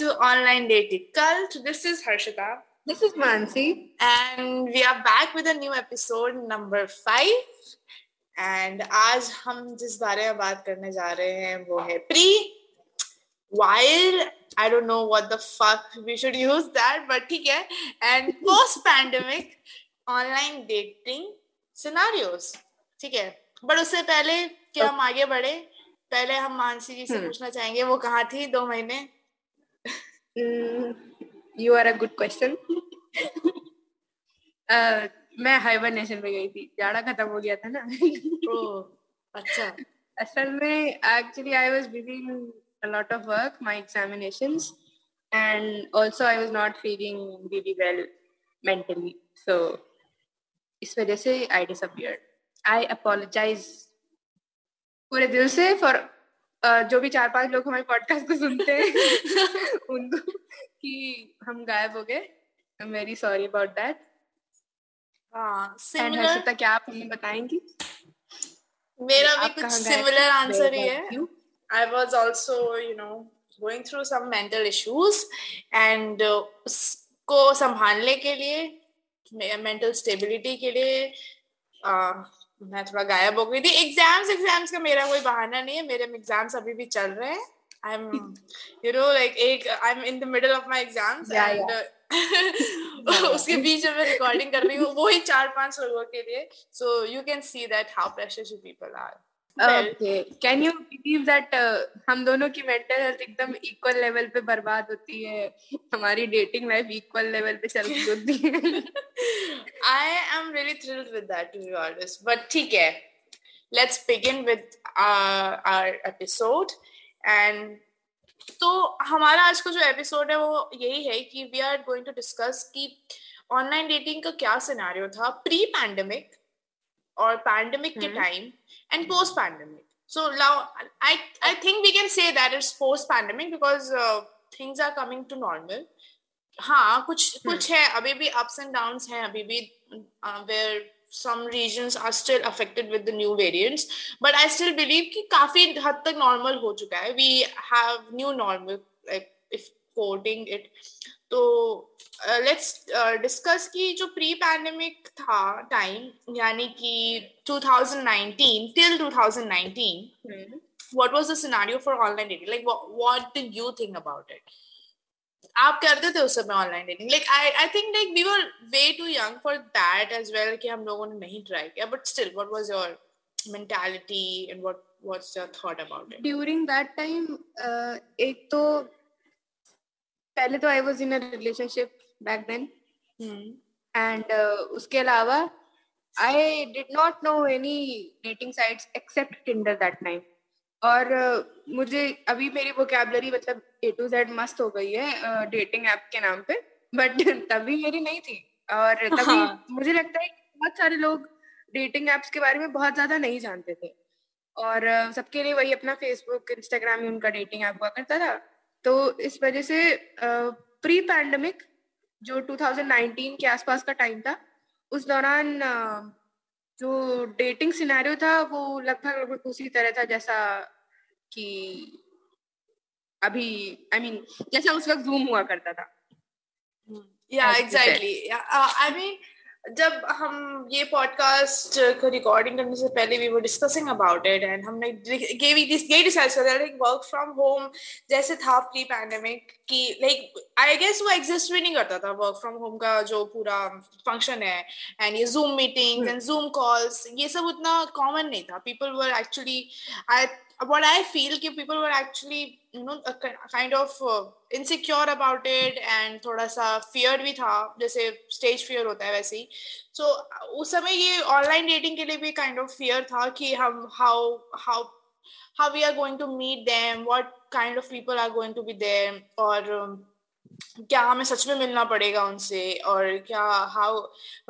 to Online Dating Cult. This is Harshita. This is Mansi. And we are back with a new episode number five. And आज हम जिस बारे में बात करने जा रहे हैं वो है pre while I don't know what the fuck we should use that, but ठीक है and post pandemic online dating scenarios ठीक है बट उससे पहले कि हम आगे बढ़े पहले हम मानसी जी से पूछना चाहेंगे वो कहाँ थी दो महीने you are a good question मैं हाइबरनेशन में गई थी। जाड़ा खत्म हो गया था ना। अच्छा। असल में actually I was busy in a lot of work my examinations and also i was not feeling really well mentally. So इस वजह से आई डिसअपियर्ड आई अपोलोजाइज पूरे दिल से फॉर जो भी चार पाँच लोग हमारे पॉडकास्ट को सुनते हैं उनको कि हम गायब हो गए। I am very sorry about that हाँ क्या आप हमें बताएँगी? मेरा भी कुछ सिमिलर आंसर ही? है I was also you know going through some mental issues and उसको संभालने के लिए मेंटल स्टेबिलिटी के लिए uh, मैं थोड़ा गायब हो गई थी। एग्ज़ाम्स एग्ज़ाम्स का मेरा कोई बहाना नहीं है। मेरे एग्ज़ाम्स अभी भी चल रहे हैं। I am you know like एक I am in the middle of my exams and उसके बीच में मैं रिकॉर्डिंग कर रही हूँ। वो ही चार पाँच लोगों के लिए। So you can see that how precious you people are okay can you believe that हम दोनों की मेंटल हेल्थ एकदम इक्वल लेवल पे बर्बाद होती है? हमारी डेटिंग लाइफ इक्वल लेवल पे चल रही होती है। I am really thrilled with that to be honest but ठीक है. Let's begin with our episode and तो हमारा आज का जो एपिसोड है वो यही है कि we are going to discuss कि ऑनलाइन डेटिंग का क्या सिनेरियो था प्री पैंडेमिक और पैंडेमिक के time and post pandemic so now i i think we can say that it's post pandemic because uh, things are coming to normal हाँ कुछ कुछ है अभी भी ups and downs हैं अभी भी uh, where some regions are still affected with the new variants but I still believe कि काफ़ी हद तक normal हो चुका है we have new normal like if quoting it. तो लेट्स डिस्कस की जो प्री पैंडेमिक था टाइम यानी कि 2019 till 2019 what was the scenario for online dating? Like what, what do you think about it? आप करते थे उस समय online dating like I I think like we were way too young for that age well कि हम लोगों ने नहीं ट्राई किया but still what was your mentality and what what's your thought about it during that time एक तो पहले तो I was in a relationship back then and उसके अलावा I did not know any dating sites except Tinder that time और uh, मुझे अभी मेरी वोकेबलरी मतलब ए टू जेड मस्त हो गई है डेटिंग uh, ऐप के नाम पे. बट तभी मेरी नहीं थी. और तभी हाँ. मुझे लगता है बहुत सारे लोग डेटिंग एप्स के बारे में बहुत ज़्यादा नहीं जानते थे. और uh, सबके लिए वही अपना फेसबुक इंस्टाग्राम ही उनका डेटिंग ऐप हुआ करता था. तो इस वजह से प्री पैंडमिक जो 2019 के आसपास का टाइम था उस दौरान जो डेटिंग सिनेरियो था वो लगभग लगभग उसी तरह था जैसा कि अभी आई I मीन mean, जैसा उस वक्त जूम हुआ करता था। या एग्जैक्टली आई मीन जब हम ये पॉडकास्ट को रिकॉर्डिंग करने से पहले we were discussing about it and हमने यही डिसाइड कर लाइक वर्क फ्रॉम होम जैसे था प्री पैंडेमिक कि लाइक आई गेस वो एग्जिस्ट भी नहीं करता था वर्क फ्रॉम होम का जो पूरा फ़ंक्शन है एंड ये Zoom meeting and Zoom calls ये सब उतना कॉमन नहीं था। People were actually I what I feel कि people were actually you know kind of uh, insecure about it and थोड़ा सा fear भी था जैसे stage fear होता है वैसे ही so उस समय ये online dating के लिए भी kind of fear था कि हम how how how we are going to meet them what kind of people are going to be there और um, क्या हमें सच में मिलना पड़ेगा उनसे? और क्या हाउ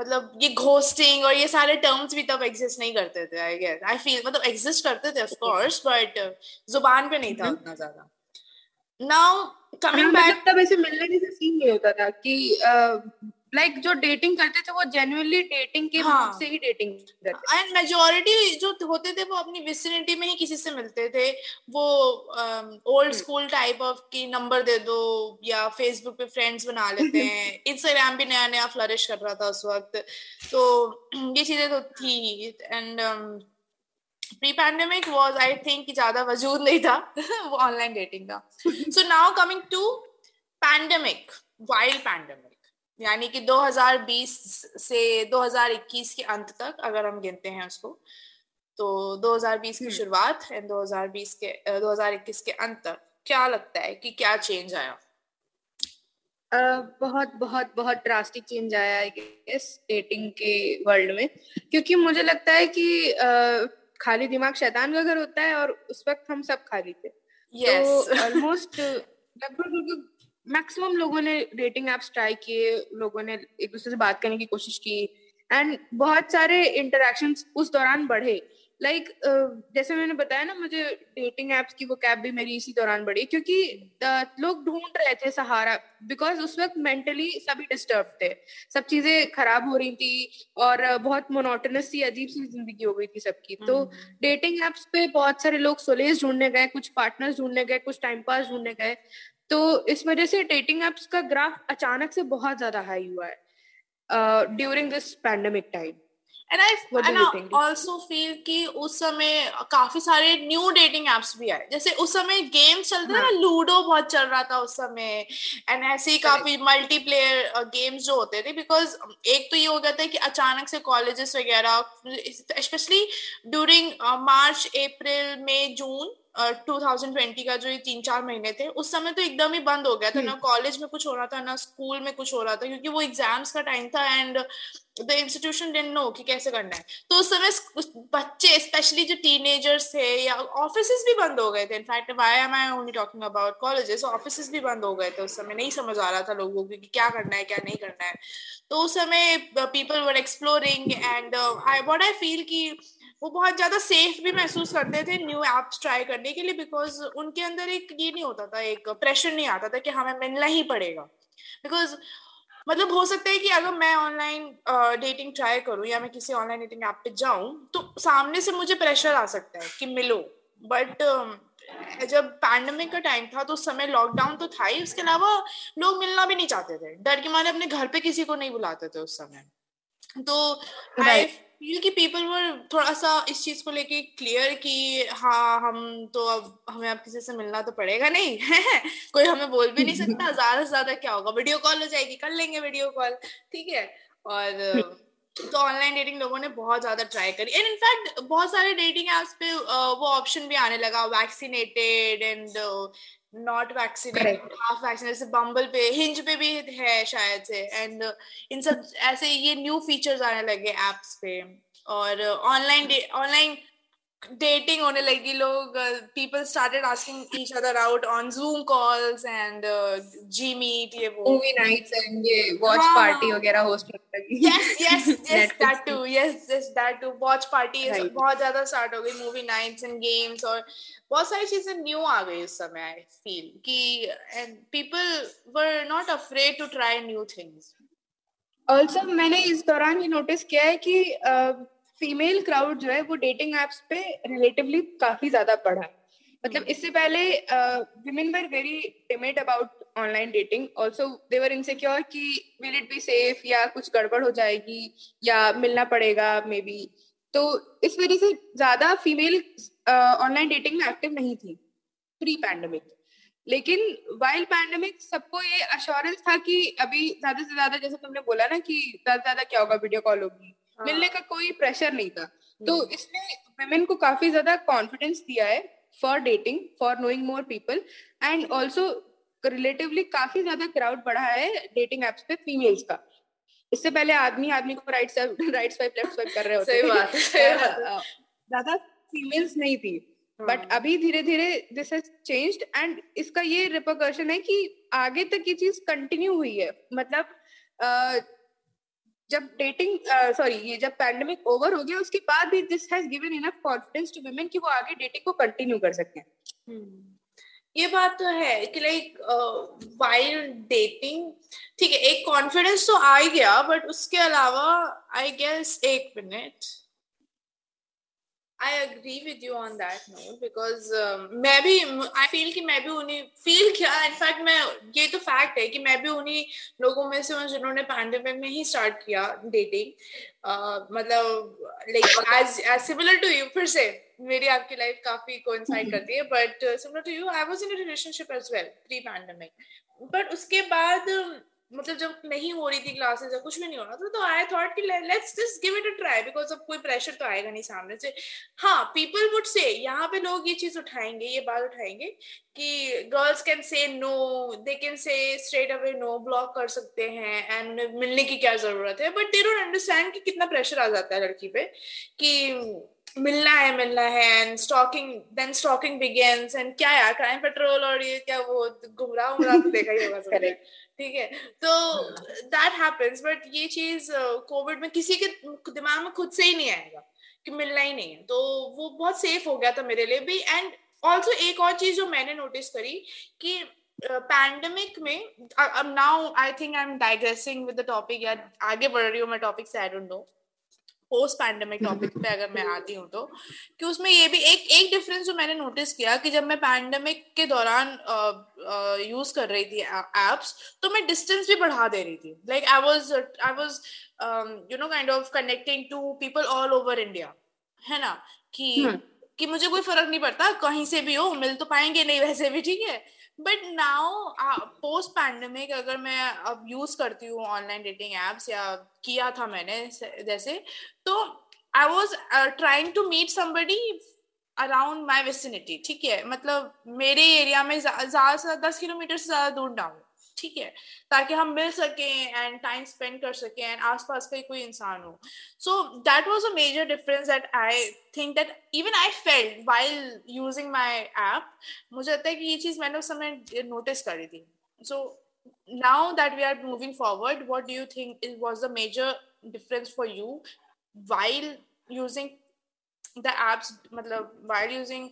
मतलब ये घोस्टिंग और ये सारे टर्म्स भी तब एग्जिस्ट नहीं करते थे आई गेस आई फील मतलब एग्जिस्ट करते थे ऑफ़ कोर्स बट ज़ुबान पे नहीं था mm-hmm. उतना ज़्यादा। नाउ कमिंग बैक तब ऐसे मिलने से सीन नहीं होता था कि लाइक like, जो डेटिंग करते थे वो जेन्युइनली डेटिंग के हाँ. से ही डेटिंग करते एंड मेजोरिटी जो होते थे वो अपनी विसिनिटी में ही किसी से मिलते थे। वो ओल्ड स्कूल टाइप ऑफ़ की नंबर दे दो या फेसबुक पे फ्रेंड्स बना लेते हैं। इंस्टाग्राम भी नया नया फ्लरिश कर रहा था उस वक्त। तो ये चीज़ें तो थी। And pre pandemic was I think ज़्यादा वजूद नहीं था। वो ऑनलाइन डेटिंग का so now coming to pandemic while pandemic यानी कि 2020 से 2021 के अंत तक अगर हम गिनते हैं उसको तो 2020 की हम्म। शुरुआत एंड 2020 के 2021 के अंत तक क्या लगता है कि क्या चेंज आया Uh, बहुत बहुत बहुत ड्रास्टिक चेंज आया इस डेटिंग के वर्ल्ड में क्योंकि मुझे लगता है कि uh, खाली दिमाग शैतान का घर होता है और उस वक्त हम सब खाली थे yes. तो ऑलमोस्ट लगभग मैक्सिमम लोगों ने डेटिंग एप्स ट्राई किए लोगों ने एक दूसरे से बात करने की कोशिश की एंड बहुत सारे इंटरेक्शन उस दौरान बढ़े। लाइक like, uh, जैसे मैंने बताया ना मुझे डेटिंग एप्स की वो कैब भी मेरी इसी दौरान बढ़ी क्योंकि uh, लोग ढूंढ रहे थे सहारा बिकॉज़ उस वक्त मेंटली सभी डिस्टर्ब थे। सब चीज़ें खराब हो रही थी और uh, बहुत मोनोटनस सी अजीब सी ज़िंदगी हो गई थी सबकी। तो डेटिंग एप्स पे बहुत सारे लोग सोलेस ढूँढने गए कुछ पार्टनर्स ढूँढने गए कुछ टाइम पास ढूँढने गए। तो इस वजह से डेटिंग एप्स का ग्राफ अचानक से बहुत ज़्यादा हाई हुआ है during this pandemic time and I also feel कि उस समय काफ़ी सारे न्यू डेटिंग एप्स भी आए। जैसे उस समय गेम्स चलते थे ना लूडो हाँ। बहुत चल रहा था उस समय। एंड ऐसे ही काफ़ी मल्टीप्लेयर गेम्स जो होते थे बिकॉज़ एक तो ये हो गया था कि अचानक से कॉलेजेस वगैरह स्पेशली ड्यूरिंग मार्च अप्रैल मई जून 2020 का जो ये तीन चार महीने थे उस समय तो एकदम ही बंद हो गया था। ना कॉलेज हम्म। में कुछ हो रहा था ना स्कूल में कुछ हो रहा था क्योंकि वो एग्ज़ाम्स का टाइम था and the institution didn't know कि कैसे करना है। तो उस समय बच्चे स्पेशली जो टीनेजर्स थे या ऑफ़िस भी बंद हो गए थे। In fact why am I only talking about colleges office भी बंद हो गए थे उस समय। नहीं समझ आ रहा था लोगों को कि क्या करना है क्या नहीं करना है। तो उस समय people were exploring and I what I feel की वो बहुत ज़्यादा सेफ़ भी महसूस करते थे न्यू एप्स ट्राई करने के लिए बिकॉज़ उनके अंदर एक ये नहीं होता था, एक प्रेशर नहीं आता था कि हमें मिलना ही पड़ेगा। बिकॉज़ मतलब हो सकता है कि अगर मैं ऑनलाइन डेटिंग ट्राई करूँ या मैं किसी ऑनलाइन डेटिंग ऐप पे जाऊँ तो सामने से मुझे प्रेशर आ सकता है कि मिलो। बट जब पैंडमिक का टाइम था तो उस समय लॉकडाउन तो था ही, उसके अलावा लोग मिलना भी नहीं चाहते थे। डर के मारे अपने घर पे किसी को नहीं बुलाते थे उस समय। तो आई फील कि पीपल वर थोड़ा सा इस चीज़ को लेके क्लियर कि हाँ हम तो अब हमें अब किसी से मिलना तो पड़ेगा नहीं। कोई हमें बोल भी नहीं सकता। ज़्यादा से ज़्यादा क्या होगा? वीडियो कॉल हो जाएगी। कर लेंगे वीडियो कॉल ठीक है? और तो ऑनलाइन डेटिंग लोगों ने बहुत ज़्यादा ट्राई करी। एंड इनफैक्ट बहुत सारे डेटिंग एप्स पे वो ऑप्शन भी आने लगा। Vaccinated and not vaccinated half vaccinated Bumble पे हिंज पे भी है शायद से एंड इन सब ऐसे ये न्यू फीचर्स आने लगे एप्स पे और ऑनलाइन ऑनलाइन डेटिंग होने लगी लोग people started asking each other out on Zoom calls and G Meet ये वो। मूवी नाइट्स एंड ये वॉच पार्टी हाँ। वगैरह होस्ट होने लगी। Yes yes yes that too yes yes that too watch party बहुत ज़्यादा स्टार्ट हो गई मूवी नाइट्स एंड गेम्स और बहुत सारी चीज़ें न्यू आ गई उस समय आई फील कि and people were not afraid to try new things also मैंने इस दौरान ये नोटिस किया है कि uh, फीमेल क्राउड जो है वो डेटिंग एप्स पे रिलेटिवली काफ़ी ज़्यादा बढ़ा है। मतलब इससे पहले women were very timid about online dating also they were insecure कि विल इट बी सेफ़ या कुछ गड़बड़ हो जाएगी या मिलना पड़ेगा मे बी तो इस वजह से ज़्यादा फीमेल ऑनलाइन डेटिंग में एक्टिव नहीं थी प्री पैंडमिक लेकिन वाइल पैंडमिक सबको ये अश्योरेंस था कि अभी ज़्यादा से ज़्यादा जैसे तुमने बोला ना कि ज़्यादा ज़्यादा क्या होगा वीडियो कॉल होगी हाँ. मिलने का कोई प्रेशर नहीं था तो हम्म। इसने वेमेन को काफ़ी ज़्यादा कॉन्फिडेंस दिया है for dating for knowing more people and also relatively काफ़ी ज़्यादा क्राउड बढ़ा है डेटिंग एप्स पे फीमेल्स का इससे पहले आदमी आदमी को right right swipe left swipe कर रहे होते सही बात ज़्यादा फीमेल्स नहीं थी बट हाँ। अभी धीरे धीरे दिस हैज़ चेंज्ड एंड इसका ये रिपोकर्शन है कि आगे तक ये चीज़ कंटिन्यू हुई है मतलब जब डेटिंग सॉरी ये जब पैंडेमिक ओवर हो गया, उसके बाद भी this has given enough confidence to women कि वो आगे डेटिंग को कंटिन्यू कर सकते हैं hmm. ये बात तो है कि लाइक वाइल डेटिंग ठीक है, एक कॉन्फिडेंस तो आ गया बट उसके अलावा आई गेस एक minute I agree with you on that note because मैं भी आई फील कि मैं भी उन्हीं फील किया इनफैक्ट मैं ये तो फैक्ट है कि मैं भी उन्हीं लोगों में से हूँ जिन्होंने पैंडेमिक में ही स्टार्ट किया डेटिंग uh, मतलब like as as similar to you फिर से मेरी आपकी लाइफ काफ़ी कोइंसाइड करती है but similar to you I was in relationship as well pre pandemic but उसके बाद मतलब जब नहीं हो रही थी क्लासेस या कुछ भी नहीं हो रहा था तो आई थॉट कि let's just give it a try because अब कोई प्रेशर तो आएगा नहीं सामने से। हाँ पीपल वुड से यहाँ पे लोग ये चीज़ उठाएँगे, ये बात उठाएँगे कि girls can say no they can say straight away no block कर सकते हैं एंड मिलने की क्या ज़रूरत है? बट दे डोंट अंडरस्टैंड कि कितना प्रेशर आ जाता है लड़की पे, कि मिलना है मिलना है and stalking then stalking begins and क्या यार क्राइम पेट्रोल और ये क्या वो गुमराह उमराह तो देखा ही होगा ठीक है तो दैट हैपेंस बट ये चीज़ कोविड uh, में किसी के दिमाग में खुद से ही नहीं आएगा कि मिलना ही नहीं है। तो वो बहुत सेफ़ हो गया था मेरे लिए भी एंड ऑल्सो एक और चीज़ जो मैंने नोटिस करी कि पैंडमिक में now I think I am digressing with the topic या आगे बढ़ रही हूँ मैं टॉपिक से I don't know post pandemic topic पे अगर मैं आती हूँ तो कि उसमें ये भी एक एक डिफरेंस जो मैंने नोटिस किया कि जब मैं पैंडेमिक के दौरान यूज़ कर रही थी एप्स तो मैं डिस्टेंस भी बढ़ा दे रही थी। Like I was I was you know kind of connecting to people all over India है ना? कि हम्म। कि मुझे कोई फ़र्क नहीं पड़ता कहीं से भी हो मिल तो पाएँगे नहीं वैसे भी ठीक है? बट नाउ पोस्ट पैंडमिक अगर मैं अब यूज़ करती हूँ ऑनलाइन डेटिंग एप्स या किया था मैंने जैसे तो I was trying to meet somebody around my vicinity ठीक है? मतलब मेरे एरिया में ज़्यादा से ज़्यादा दस किलोमीटर से ज़्यादा दूर ना हो। ठीक है, ताकि हम मिल सके एंड टाइम स्पेंड कर सकें एंड आसपास का कोई इंसान हो। So that was a major difference that I think that even I felt while using my app मुझे लगता है कि ये चीज़ मैंने उस समय नोटिस करी थी। So now that we are moving forward what do you think it was the major difference for you while using the apps मतलब while using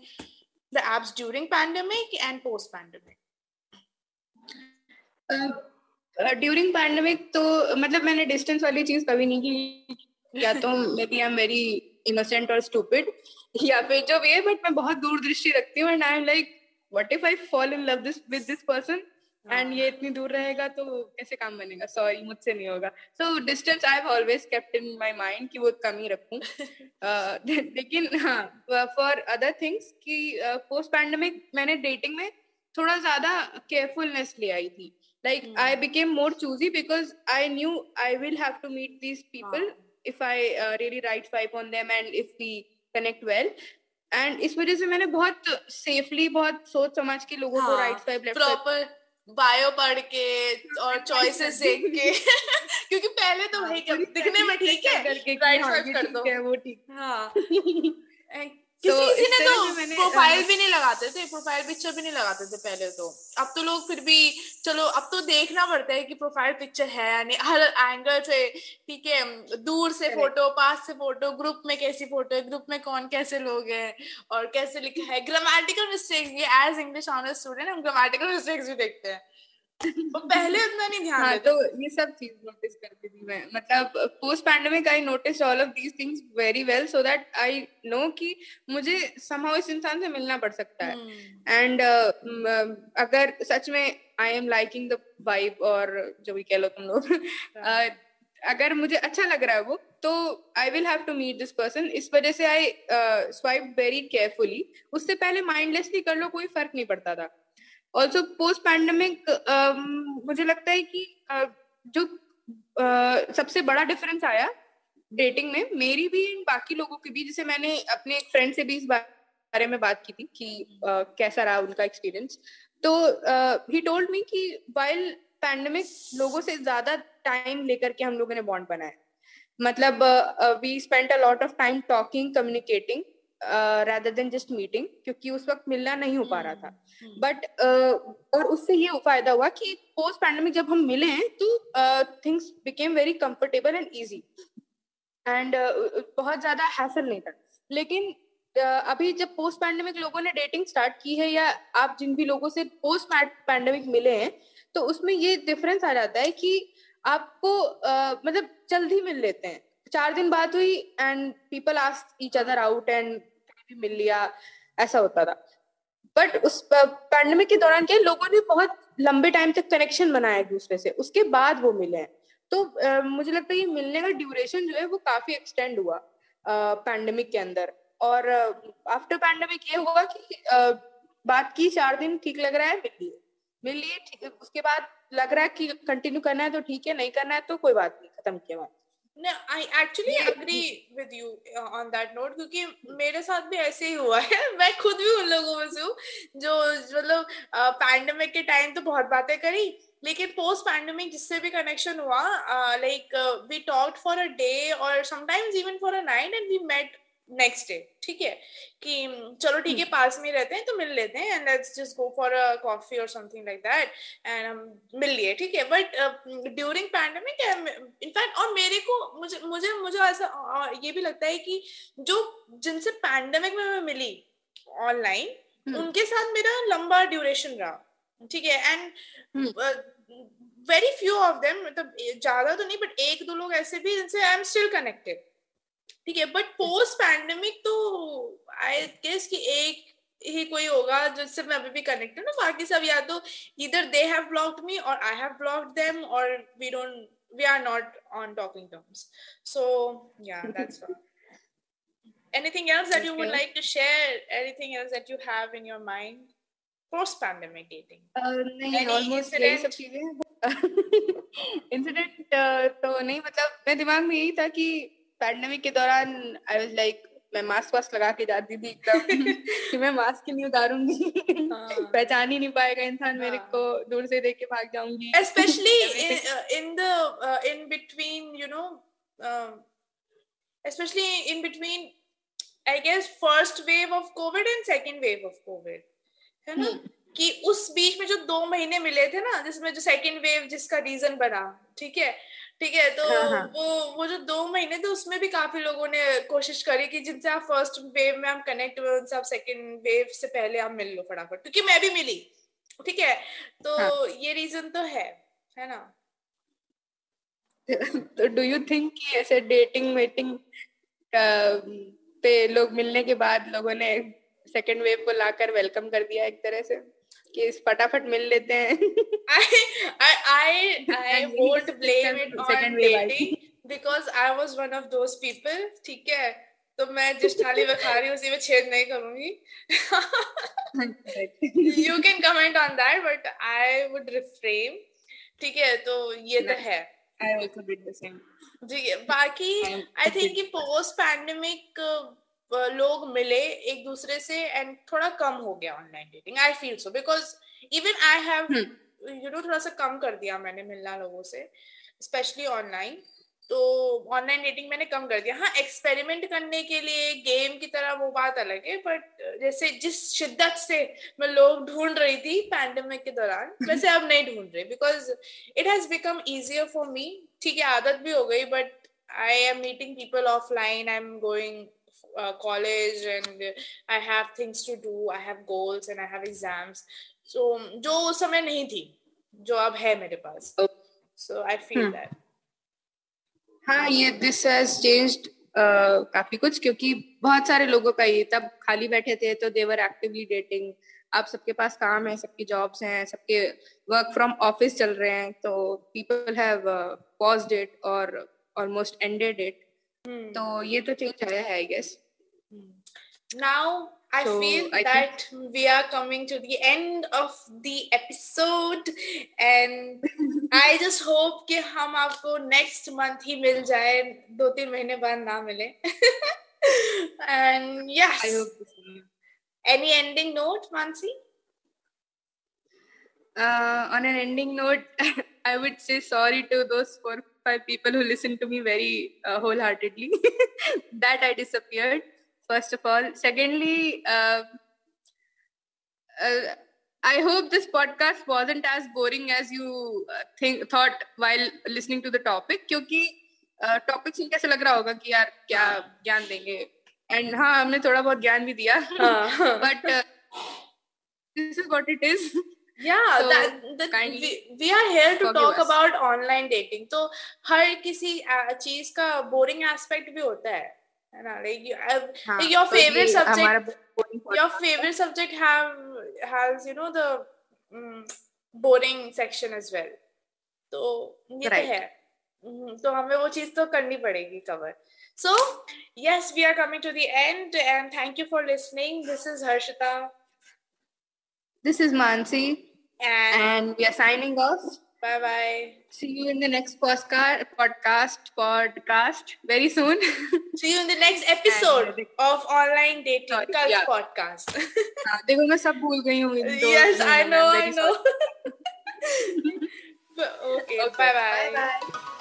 the apps during pandemic and post pandemic during pandemic तो मतलब मैंने distance वाली चीज़ कभी नहीं की। या तो maybe I am very innocent और स्टूपिड या फिर जो भी है बट मैं बहुत दूरदृष्टि रखती हूँ and I am like what if I fall in love this with this person and ये इतनी दूर रहेगा तो कैसे काम बनेगा? सॉरी मुझसे नहीं होगा। So distance I have always kept in my mind कि वो कम ही रखूँ। लेकिन हाँ फॉर अदर थिंग्स कि पोस्ट पैंडमिक मैंने डेटिंग में थोड़ा ज़्यादा केयरफुलनेस ले आई थी। Like mm. i became more choosy because i knew i will have to meet these people ah. if i uh, really write swipe on them and if we connect well and इस वजह से मैंने बहुत safely बहुत सोच समझ के लोगों हाँ, को right swipe left proper bio पढ़ के और चॉइसेस देख के क्योंकि पहले तो भाई दिखने में ठीक है राइट स्वाइप कर दो वो ठीक हाँ किसी तो किसी ने तो प्रोफ़ाइल भी नहीं लगाते थे प्रोफ़ाइल पिक्चर भी नहीं लगाते थे पहले तो। अब तो लोग फिर भी चलो अब तो देखना पड़ता है कि प्रोफ़ाइल पिक्चर है या नहीं। हर एंगल से ठीक है दूर से फ़ोटो पास से फ़ोटो ग्रुप में कैसी फ़ोटो है ग्रुप में कौन कैसे लोग हैं और कैसे लिखा है। ग्रामेटिकल मिस्टेक्स ये एज इंग्लिश ऑनर स्टूडेंट हम ग्रामेटिकल मिस्टेक्स भी देखते हैं। पहले उतना नहीं ध्यान हाँ, तो ये सब चीज़ नोटिस करती थी मैं मतलब post pandemic I notice all of these things very well so that I know कि मुझे समहाउ इस इंसान से मिलना पड़ सकता है। And hmm. uh, अगर सच में I am liking the vibe और जो भी कह लो तुम लोग uh, अगर मुझे अच्छा लग रहा है वो तो I will have to meet this person इस वजह से आई स्वाइप वेरी केयरफुली उससे पहले माइंडलेसली कर लो कोई फ़र्क नहीं पड़ता था। ऑल्सो पोस्ट पैंडमिक मुझे लगता है कि uh, जो सबसे बड़ा डिफरेंस आया डेटिंग में। मेरी भी बाकी लोगों की भी जैसे मैंने अपने एक फ्रेंड से भी इस बारे में बात की थी कि uh, कैसा रहा उनका एक्सपीरियंस तो ही टोल्ड मी कि वाइल पैंडमिक लोगों से ज़्यादा टाइम लेकर के हम लोगों ने बॉन्ड बनाया। मतलब we spend a lot of time talking communicating rather than just meeting क्योंकि उस वक्त मिलना नहीं हो पा रहा था। बट हम्म, uh, और उससे ये फ़ायदा हुआ कि पोस्ट पैंडमिक जब हम मिले हैं तो things became very comfortable and easy and बहुत ज़्यादा हैसल नहीं था। लेकिन uh, अभी जब पोस्ट पैंडमिक लोगों ने डेटिंग स्टार्ट की है या आप जिन भी लोगों से पोस्ट पैंडमिक मिले हैं तो उसमें ये डिफरेंस आ जाता है कि आपको uh, मतलब जल्दी मिल लेते हैं। चार दिन बाद हुई and people ask each other out and मिल लिया, ऐसा होता था। बट उस पैंडमिक के दौरान क्या लोगों ने बहुत लंबे टाइम तक कनेक्शन बनाया एक दूसरे से, उसके बाद वो मिले हैं। तो मुझे लगता है ये मिलने का ड्यूरेशन जो है, वो काफ़ी एक्सटेंड हुआ पैंडमिक के अंदर। और आफ्टर पैंडमिक ये हुआ कि बात की, चार दिन ठीक लग रहा है, मिल लिए। मिल लिए उसके बाद लग रहा है कि कंटिन्यू करना है तो ठीक है, नहीं करना है तो कोई बात नहीं, खत्म किया No, I actually agree with you uh, on that note क्योंकि मेरे साथ भी ऐसे ही हुआ है। मैं खुद भी उन लोगों में से हूँ जो मतलब पैंडमिक के टाइम तो बहुत बातें करी लेकिन पोस्ट पैंडमिक जिससे भी कनेक्शन हुआ like we talked for a day और sometimes even for a night and we met next day ठीक है कि चलो ठीक है हम्म। पास में रहते हैं तो मिल लेते हैं and let's just go for a coffee और समथिंग लाइक दैट एंड हम मिल लिए ठीक है बट ड्यूरिंग पैंडमिक इनफैक्ट और मेरे को मुझे मुझे मुझे ऐसा ये भी लगता है कि जो जिनसे पैंडेमिक में मैं मिली ऑनलाइन हम्म। उनके साथ मेरा लंबा ड्यूरेशन रहा ठीक है and very few of them मतलब ज़्यादा तो नहीं बट एक दो लोग ऐसे भी जिनसे आई एम स्टिल कनेक्टेड ठीक है बट पोस्ट पैंडमिक तो आई गेस कि एक ही कोई होगा जिससे मैं अभी भी कनेक्ट ना। बाकी सब या तो इधर दे हैव ब्लॉक्ड मी और आई हैव ब्लॉक्ड देम और we don't we are not on talking terms so या that's anything else that you would like to share anything else that you have in your mind post pandemic dating नहीं almost यही सब चीज़ें incident uh, तो नहीं मतलब मैं दिमाग में यही था कि पैंडेमिक के दौरान आई वाज लाइक मैं मास्क वास्क लगा के जाती थी एकदम कि मैं मास्क ही नहीं उतारूँगी हाँ। पहचान ही नहीं पाएगा इंसान मेरे हाँ। को दूर से देख के भाग जाऊँगी specially in the in between you know specially in between I guess first wave of Covid and second wave of Covid है ना हम्म। कि उस बीच में जो दो महीने मिले थे ना जिसमें जो सेकंड वेव जिसका रीजन बना ठीक है ठीक है तो हाँ, हाँ. वो वो जो दो महीने थे उसमें भी काफ़ी लोगों ने कोशिश करी कि जिनसे आप फ़र्स्ट वेव में हम कनेक्ट हुए उनसे आप सेकंड वेव से पहले आप मिल लो फटाफट क्योंकि मैं भी मिली ठीक है तो हाँ. ये रीजन तो है है ना तो डू यू थिंक कि ऐसे डेटिंग वेटिंग पे लोग मिलने के बाद लोगों ने सेकंड वेव को लाकर वेलकम कर दिया एक तरह से कि फटाफट मिल लेते हैं। I I I I won't blame it on dating because I was one of those people ठीक है? तो मैं जिस थाली में खा रही हूँ उसी में छेद नहीं करूँगी। You can comment on that but I would reframe ठीक है? तो ये तो है। I also did the same. जी बाकी आई थिंक कि पोस्ट पैंडेमिक लोग मिले एक दूसरे से एंड थोड़ा कम हो गया online dating I feel so because even I have you know थोड़ा सा कम कर दिया मैंने मिलना लोगों से स्पेशली ऑनलाइन तो ऑनलाइन डेटिंग मैंने कम कर दिया। हाँ एक्सपेरिमेंट करने के लिए गेम की तरह वो बात अलग है बट जैसे जिस शिद्दत से मैं लोग ढूंढ रही थी पैंडमिक के दौरान वैसे अब नहीं ढूंढ रही because it has become easier for me ठीक है आदत भी हो गई but I am meeting people offline I am going uh, college and I have things to do, I have goals and I have exams. So जो उस समय नहीं थी जो अब है मेरे पास so I feel hmm. that हाँ ये this has changed uh, काफ़ी कुछ क्योंकि बहुत सारे लोगों का ये तब खाली बैठे थे तो they were actively dating अब सबके पास काम है सबकी जॉब्स हैं सबके वर्क फ्रॉम ऑफ़िस चल रहे हैं तो पीपल हैव पॉज्ड इट और ऑलमोस्ट एंडेड इट तो ये तो चेंज आया है I guess now I so feel I that think... we are coming to the end of the episode and I just hope कि हम आपको next month ही मिल जाए दो तीन महीने बाद ना मिले and yes I hope any ending note Mansi uh, on an ending note I would say sorry to those four five people who listen to me very uh, wholeheartedly that I disappeared first of all. Secondly, uh, uh, I hope this podcast wasn't as boring as you uh, think thought while listening to the topic. क्योंकि topic uh, सुन कैसे लग रहा होगा कि यार क्या ज्ञान देंगे एंड हाँ हमने थोड़ा बहुत ज्ञान भी दिया but this is what it is yeah So, that, that we, we are here to talk us. about online dating तो हर किसी uh, चीज़ का boring aspect भी होता है है ना like, you, uh, हाँ, like your तो favorite ये subject your favorite subject have has you know the um, boring section as well तो ये Right. तो है हम्म, तो हमें वो चीज़ तो करनी पड़ेगी cover so yes we are coming to the end and thank you for listening this is Harshita This is Mansi, and and we are signing off. bye bye See you in the next podcast, podcast, podcast very soon. see you in the next episode And- of online dating Sorry, cult yeah. podcast हाँ, देखो मैं सब भूल गई हूँ इन दो yes I मैं know I very know sorry. okay, Okay, bye bye bye.